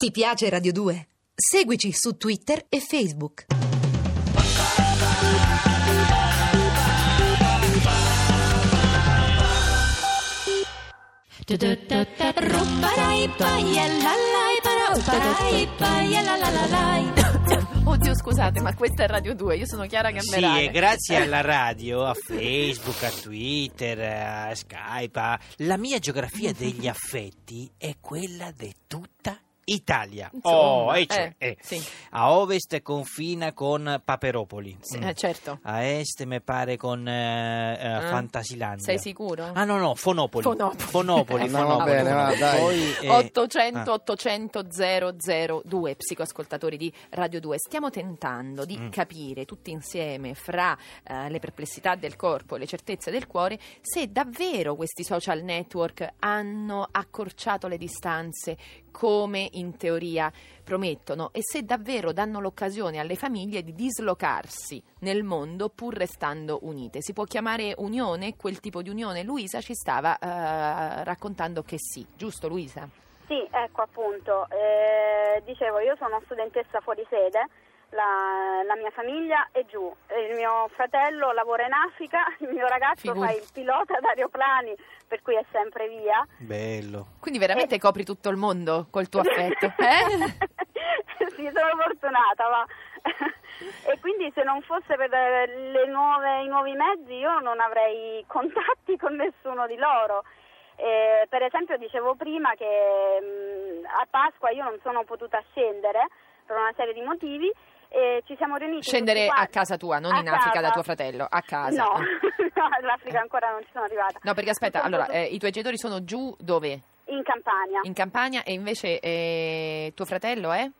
Ti piace Radio 2? Seguici su Twitter e Facebook. Oddio, scusate, ma questa è Radio 2. Io sono Chiara Sì, Gamberale. e grazie alla radio, a Facebook, a Twitter, a Skype, a- la mia geografia degli affetti è quella di tutta Italia. Insomma, oh, e c'è, eh, eh. sì. A ovest confina con Paperopoli. Sì, Mm. eh, certo. A est mi pare con eh, eh, Ah. Fantasilandia. Sei sicuro? Ah no, no, Fonopoli. Fonopoli. Fonopoli, Fonopoli. bene, va, dai. Poi, eh, 800 ah. 800 002 psicoascoltatori di Radio 2 stiamo tentando di Mm. capire tutti insieme fra eh, le perplessità del corpo e le certezze del cuore se davvero questi social network hanno accorciato le distanze come in teoria promettono e se davvero danno l'occasione alle famiglie di dislocarsi nel mondo pur restando unite. Si può chiamare unione quel tipo di unione? Luisa ci stava eh, raccontando che sì, giusto Luisa? Sì, ecco appunto, eh, dicevo io sono studentessa fuori sede, la, la mia famiglia è giù, il mio fratello lavora in Africa, il mio ragazzo Figurati. fa il pilota d'aeroplani per cui è sempre via. Bello. Quindi veramente copri tutto il mondo col tuo affetto? Eh? sì, sono fortunata, ma... e quindi se non fosse per le nuove, i nuovi mezzi io non avrei contatti con nessuno di loro. Eh, per esempio dicevo prima che mh, a Pasqua io non sono potuta scendere per una serie di motivi e ci siamo riuniti Scendere a casa tua, non in Africa da tuo fratello, a casa. No, Eh. no, all'Africa ancora non ci sono arrivata. No, perché aspetta, allora, eh, i tuoi genitori sono giù dove? in Campania. In Campania e invece eh, tuo fratello è?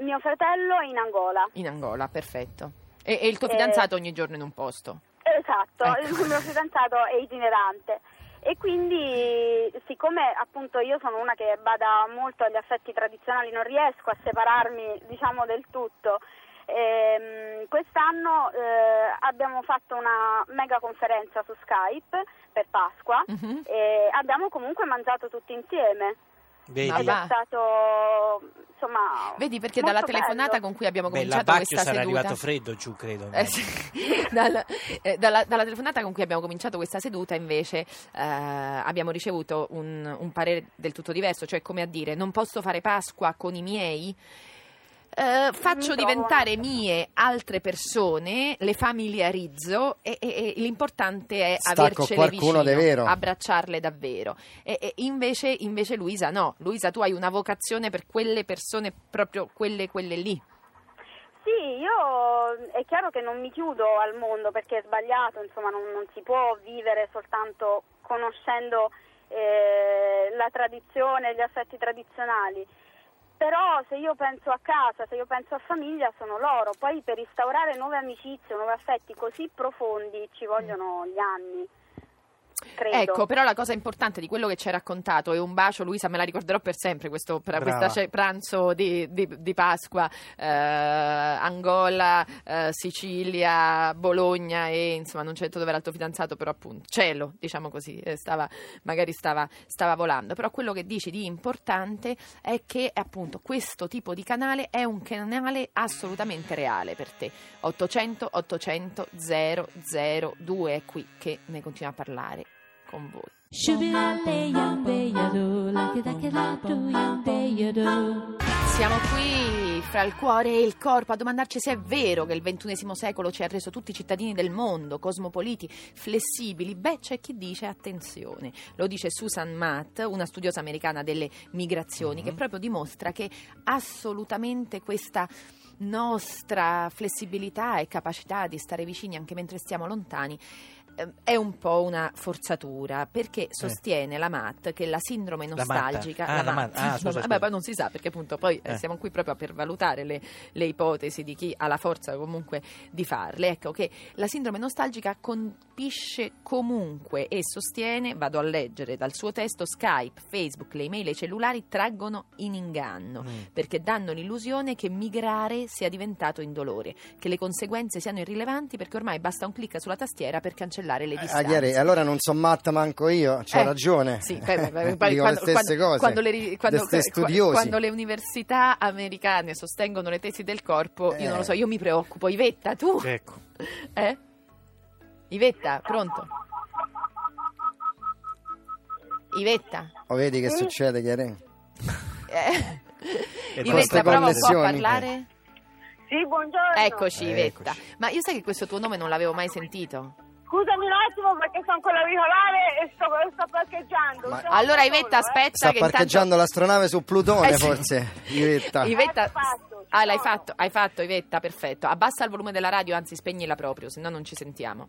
Mio fratello in Angola. In Angola, perfetto. E, e il tuo Eh, fidanzato ogni giorno in un posto? Esatto, Ecco. il mio fidanzato è itinerante e quindi siccome appunto io sono una che bada molto agli affetti tradizionali, non riesco a separarmi diciamo del tutto. Ehm, quest'anno eh, abbiamo fatto una mega conferenza su Skype per Pasqua Mhm. e abbiamo comunque mangiato tutti insieme Vedi? Ed è stato insomma Vedi perché molto dalla telefonata bello. con cui abbiamo Beh, cominciato questa sarà seduta arrivato freddo giù, credo. Eh sì, dalla, eh, dalla- dalla telefonata con cui abbiamo cominciato questa seduta invece eh, abbiamo ricevuto un, un parere del tutto diverso, cioè come a dire non posso fare Pasqua con i miei, eh, faccio diventare mie altre persone, le familiarizzo e, e- e l'importante è Stacco avercele vicino, di vero. abbracciarle davvero. E, e invece, invece Luisa no, Luisa tu hai una vocazione per quelle persone, proprio quelle, quelle lì. Sì, io è chiaro che non mi chiudo al mondo perché è sbagliato, insomma non, non si può vivere soltanto conoscendo eh, la tradizione, gli assetti tradizionali. Però se io penso a casa, se io penso a famiglia, sono loro. Poi per instaurare nuove amicizie, nuovi affetti così profondi ci vogliono gli anni. Credo. Ecco, però la cosa importante di quello che ci hai raccontato è un bacio, Luisa, me la ricorderò per sempre, questo questa pranzo di, di- di Pasqua, eh, Angola, eh, Sicilia, Bologna e insomma non c'è detto dove era il tuo fidanzato, però appunto cielo, diciamo così, eh, stava, magari stava, stava volando. Però quello che dici di importante è che appunto questo tipo di canale è un canale assolutamente reale per te. 800 800 002 è qui che ne continua a parlare con voi. Siamo qui fra il cuore e il corpo a domandarci se è vero che il ventunesimo secolo ci ha reso tutti cittadini del mondo, cosmopoliti, flessibili. Beh, c'è chi dice attenzione. Lo dice Susan Matt, una studiosa americana delle migrazioni, che proprio dimostra che assolutamente questa nostra flessibilità e capacità di stare vicini anche mentre stiamo lontani è un po' una forzatura perché sostiene la Matt che la sindrome La nostalgica Ah, la Matt. Ah, scusa, vabbè, scusa. poi non si sa perché appunto poi eh, Eh. siamo qui proprio per valutare le, le ipotesi di chi ha la forza comunque di farle ecco che la sindrome nostalgica colpisce comunque e sostiene vado a leggere dal suo testo Skype, Facebook, le email e i cellulari traggono in inganno Mm. perché danno l'illusione che migrare sia diventato indolore, che le conseguenze siano irrilevanti perché ormai basta un clic sulla tastiera per cancellare controllare le Ah, distanze. Chiari, allora non sono matta manco io, c'ho Eh, ragione. Sì, poi Dico quando, le stesse quando- cose. quando le, quando- quando le università americane sostengono le tesi del corpo, io Eh. non lo so, io mi preoccupo. Ivetta, tu? Ecco. Eh? Ivetta, pronto? Ivetta? O vedi che succede, Chiari? Eh? Ivetta, prova un po' a parlare. Sì, buongiorno. Eccoci, Ivetta. Eccoci. Ma io sai che questo tuo nome non l'avevo mai sentito? Scusami un attimo perché sono con l'auricolare e sto, sto parcheggiando. Ma- Sono Allora, Ivetta, eh. aspetta Sta che parcheggiando intanto... l'astronave su Plutone, Eh, sì. forse, Ivetta. Ivetta, L'ho fatto, ah, l'hai sono. fatto, hai fatto, Ivetta, perfetto. Abbassa il volume della radio, anzi spegnila proprio, se no non ci sentiamo.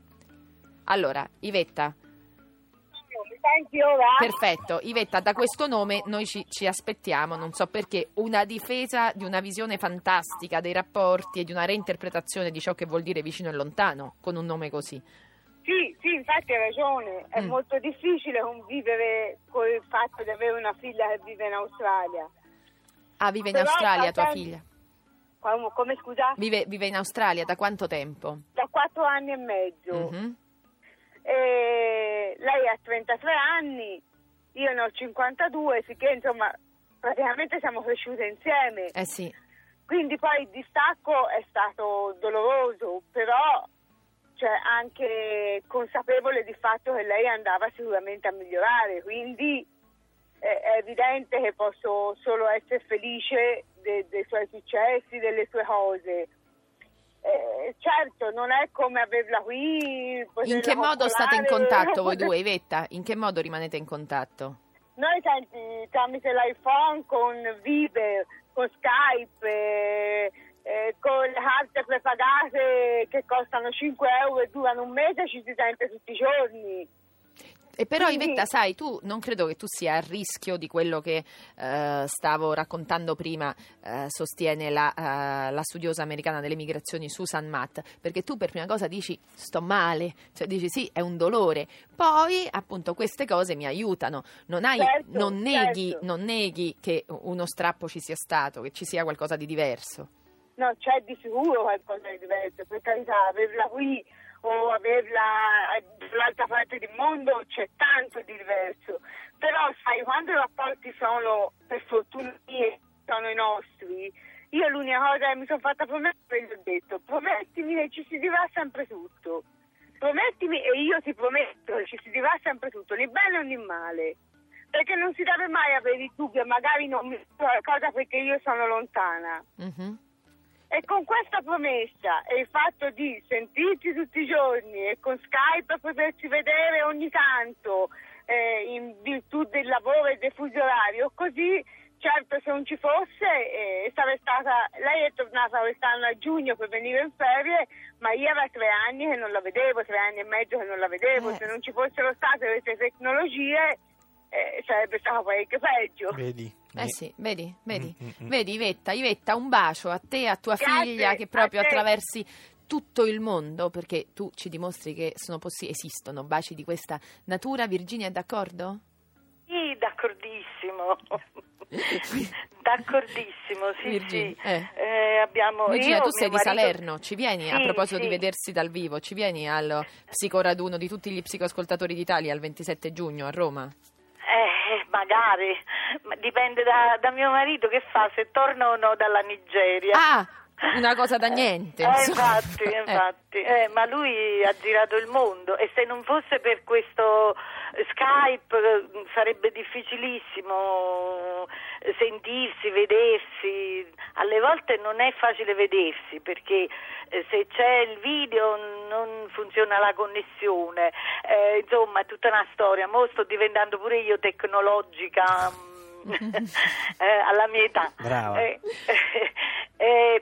Allora, Ivetta, Mi senti ora? perfetto. Ivetta, da questo nome noi ci, ci aspettiamo, non so perché, una difesa di una visione fantastica dei rapporti e di una reinterpretazione di ciò che vuol dire vicino e lontano con un nome così. Sì, sì, infatti hai ragione. È Mm. molto difficile convivere con il fatto di avere una figlia che vive in Australia. Ah, vive in Però Australia tua figlia? Come, come, scusa? Vive, vive in Australia da quanto tempo? Da quattro anni e mezzo. Mhm. E lei ha 33 anni, io ne ho 52, sicché insomma praticamente siamo cresciute insieme. Eh sì. Quindi poi il distacco è stato doloroso, però cioè, anche consapevole del fatto che lei andava sicuramente a migliorare, quindi eh, è evidente che posso solo essere felice de- dei suoi successi, delle sue cose. Eh, certo, non è come averla qui. In che modo state in contatto voi due, Ivetta? In che modo rimanete in contatto? Noi senti, tramite l'iPhone con Viber, con Skype, eh, eh, con le carte prepagate che costano 5 euro e durano un mese ci si sente tutti i giorni. E però Quindi- Ivetta, sai, tu non credo che tu sia a rischio di quello che eh, stavo raccontando prima, eh, sostiene la, eh, la studiosa americana delle migrazioni Susan Matt, perché tu per prima cosa dici sto male, cioè dici sì, è un dolore, poi appunto queste cose mi aiutano, non, hai, Certo, non, neghi, certo. non neghi che uno strappo ci sia stato, che ci sia qualcosa di diverso. No, c'è di sicuro qualcosa di diverso, per carità, averla qui o averla dall'altra parte del mondo c'è tanto di diverso. Però sai, quando i rapporti sono, per fortuna mia, sono i nostri, io l'unica cosa che mi sono fatta promettere, gli ho detto, promettimi che ci si dirà sempre tutto. Promettimi e io ti prometto che ci si dirà sempre tutto, né bene né male. Perché non si deve mai avere il dubbio, magari non mi qualcosa perché io sono lontana. Mhm. E con questa promessa e il fatto di sentirci tutti i giorni e con Skype poterci vedere ogni tanto eh, in virtù del lavoro e del fuso orario, così certo se non ci fosse eh, sarebbe stata, lei è tornata quest'anno a giugno per venire in ferie, ma io era tre anni che non la vedevo, tre anni e mezzo che non la vedevo, Eh. se non ci fossero state queste tecnologie eh, sarebbe stato parecchio peggio. Vedi? Eh sì, vedi, vedi, Mm, mm, mm. vedi Ivetta, Ivetta, un bacio a te e a tua Grazie, figlia che proprio a attraversi tutto il mondo perché tu ci dimostri che sono possi- esistono baci di questa natura. Virginia è d'accordo? Sì, d'accordissimo. d'accordissimo, sì, Virginia, sì. eh. Eh, abbiamo, Virginia, io, tu sei di marito- Salerno, ci vieni a Sì, proposito sì. di vedersi dal vivo, ci vieni al psicoraduno di tutti gli psicoascoltatori d'Italia il 27 giugno a Roma? Eh, magari, Ma dipende da, da mio marito che fa, se torna o no dalla Nigeria. Ah, una cosa da niente. Eh, insomma. infatti, Eh. infatti. Eh, ma lui ha girato il mondo e se non fosse per questo Skype eh, sarebbe difficilissimo eh, sentirsi, vedersi. Alle volte non è facile vedersi perché eh, se c'è il video non funziona la connessione. Eh, insomma, è tutta una storia. Mo sto diventando pure io tecnologica. mm, eh, alla mia età Brava. Eh, eh,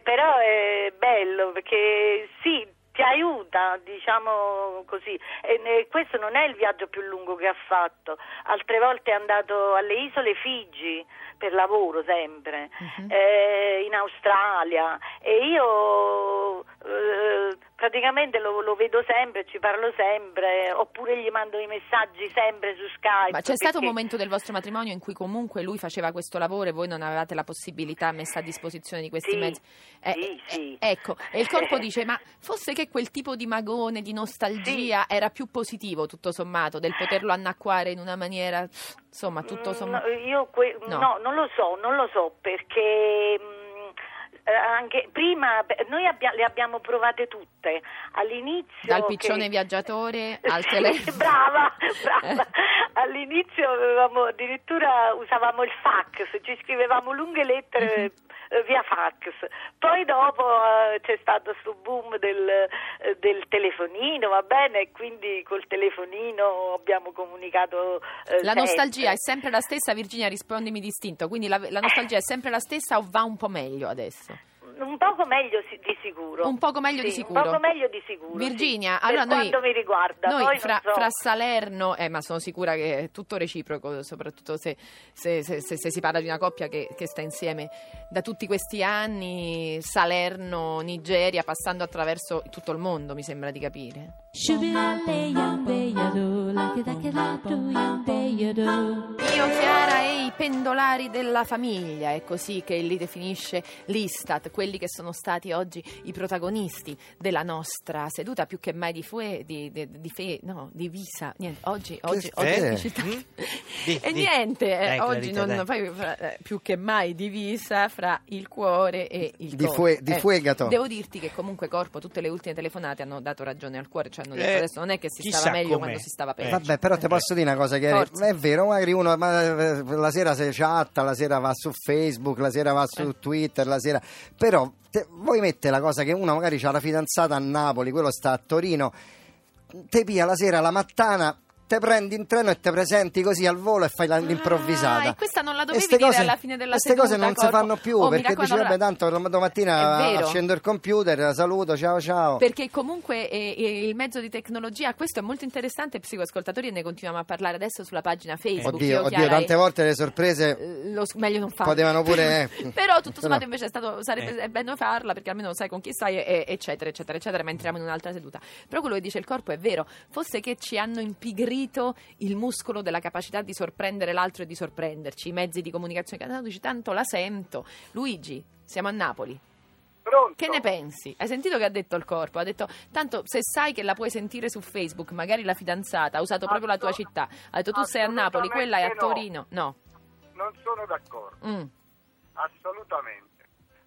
però è bello perché sì, ti aiuta, diciamo così. E, questo non è il viaggio più lungo che ha fatto. Altre volte è andato alle isole Figi per lavoro sempre, Mhm. eh, in Australia e io eh, praticamente lo, lo vedo sempre, ci parlo sempre, oppure gli mando i messaggi sempre su Skype. Ma c'è stato un perché- momento del vostro matrimonio in cui comunque lui faceva questo lavoro e voi non avevate la possibilità messa a disposizione di questi Sì, mezzi? Eh, sì, sì. eh, ecco, e il corpo dice, ma fosse che quel tipo di magone, di nostalgia era più positivo tutto sommato, del poterlo annacquare in una maniera, insomma, tutto Mm, sommato... no, io que- No. no. non lo so, non lo so perché mm, eh, anche prima noi abbia- le abbiamo provate tutte all'inizio Dal piccione che- viaggiatore al telefono. brava, brava. All'inizio avevamo addirittura usavamo il fax, ci scrivevamo lunghe lettere Mhm. eh, via fax. Poi dopo eh, c'è stato questo boom del, eh, del telefonino, va bene, quindi col telefonino abbiamo comunicato eh, La nostalgia è sempre la stessa, Virginia, rispondimi distinto. Quindi la, la nostalgia è sempre la stessa o va un po' meglio adesso? Un poco meglio si- di sicuro. Un poco meglio di Sì, sicuro. Un poco meglio di sicuro. Virginia, sì. allora per noi, quanto mi riguarda, noi fra, so. fra Salerno, eh, ma sono sicura che è tutto reciproco, soprattutto se, se- se- se- se si parla di una coppia che, che sta insieme da tutti questi anni, Salerno, Nigeria, passando attraverso tutto il mondo, mi sembra di capire. Io, Chiara e i pendolari della famiglia, è così che li definisce l'Istat, quelli che sono stati oggi i protagonisti della nostra seduta, più che mai di fue, di, di, di fe, no, di visa, niente, oggi, oggi, oggi citato. Mm? Di- E niente, eh, Dai, oggi Clarita, non, poi, fra- eh, più che mai divisa fra il cuore e il Di corpo. fue- di fuegato. Devo dirti che comunque corpo, tutte le ultime telefonate hanno dato ragione al cuore, cioè hanno detto Eh, adesso non è che si stava meglio com'è. quando si stava Eh. peggio. Vabbè, però ti posso dire una cosa che Forza. è vero, magari uno ma, eh, la sera si chatta, la sera va su Facebook, la sera va su Eh. Twitter, la sera però te- voi mette la cosa che uno magari ha la fidanzata a Napoli, quello sta a Torino, te pia la sera la mattana te prendi in treno e te presenti così al volo e fai la- l'improvvisata. Ah, e questa non la dovevi dire cose- alla fine della Queste seduta, cose non si Corpo. fanno più Oh, perché vabbè allora- tanto domattina accendo il computer, saluto, ciao ciao. Perché comunque eh, eh, il mezzo di tecnologia, questo è molto interessante, psicoascoltatori, e ne continuiamo a parlare adesso sulla pagina Facebook. Oddio, Io, oddio, Chiara, tante e- volte le sorprese eh, lo- meglio non farlo. potevano pure... eh, Però tutto sommato invece è stato, sarebbe Eh. bene farla perché almeno sai con chi stai e- e- eccetera eccetera eccetera ma entriamo in un'altra seduta però quello che dice il corpo è vero fosse che ci hanno impigrito il muscolo della capacità di sorprendere l'altro e di sorprenderci i mezzi di comunicazione che tu dici tanto la sento Luigi siamo a Napoli Pronto? che ne pensi? Hai sentito che ha detto il corpo? Ha detto, tanto se sai che la puoi sentire su Facebook, magari la fidanzata ha usato proprio la tua città, ha detto tu sei a Napoli, quella è a Torino. No. Non sono d'accordo, Mm. assolutamente.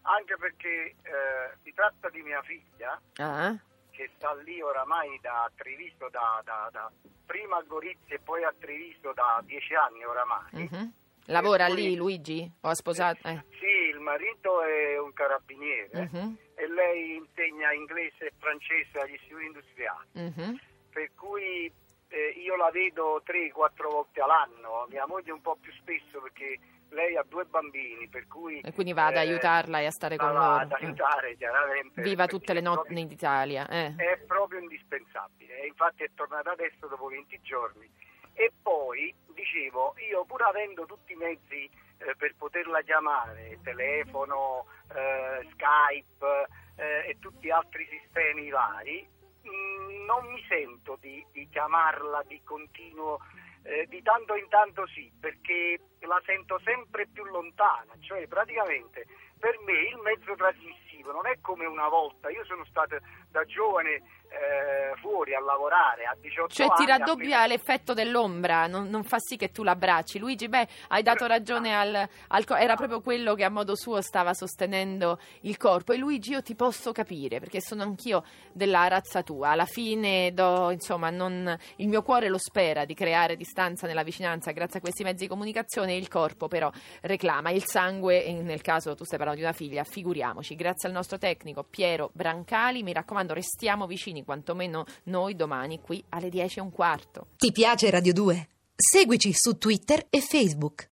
Anche perché eh, si tratta di mia figlia Ah. Che sta lì oramai da Treviso, da, da- da- prima a Gorizia e poi a Treviso da dieci anni oramai. mhm. Lavora lì Luigi? O ha sposato? Eh. Sì, il marito è un carabiniere Mhm, e lei insegna inglese e francese agli istituti industriali. mhm. per cui eh, io la vedo 3-4 volte all'anno, mia moglie un po' più spesso perché lei ha due bambini, per cui... E quindi va ad eh, aiutarla e a stare con va loro. ad aiutare chiaramente. Viva tutte le notti in Italia. Eh. È proprio indispensabile, e infatti è tornata adesso dopo 20 giorni. E poi, dicevo, io pur avendo tutti i mezzi eh, per poterla chiamare, telefono, eh, Skype eh, e tutti gli altri sistemi vari, mh, non mi sento di, di chiamarla di continuo, eh, di tanto in tanto sì, perché la sento sempre più lontana, cioè praticamente per me il mezzo trasmissivo non è come una volta, io sono stato da giovane eh, fuori a lavorare a 18 Cioè anni. ti appena- raddoppia l'effetto dell'ombra, non, non fa sì che tu l'abbracci. Luigi, beh, hai dato ragione al, al co- era proprio quello che a modo suo stava sostenendo il corpo. E Luigi, io ti posso capire, perché sono anch'io della razza tua. Alla fine, do, insomma, non- il mio cuore lo spera di creare distanza nella vicinanza grazie a questi mezzi di comunicazione. Il corpo, però, reclama il sangue. E nel caso tu stai parlando di una figlia, figuriamoci. Grazie al nostro tecnico Piero Brancali. Mi raccomando, restiamo vicini, quantomeno noi domani qui alle 10 e un quarto. Ti piace Radio 2? Seguici su Twitter e Facebook.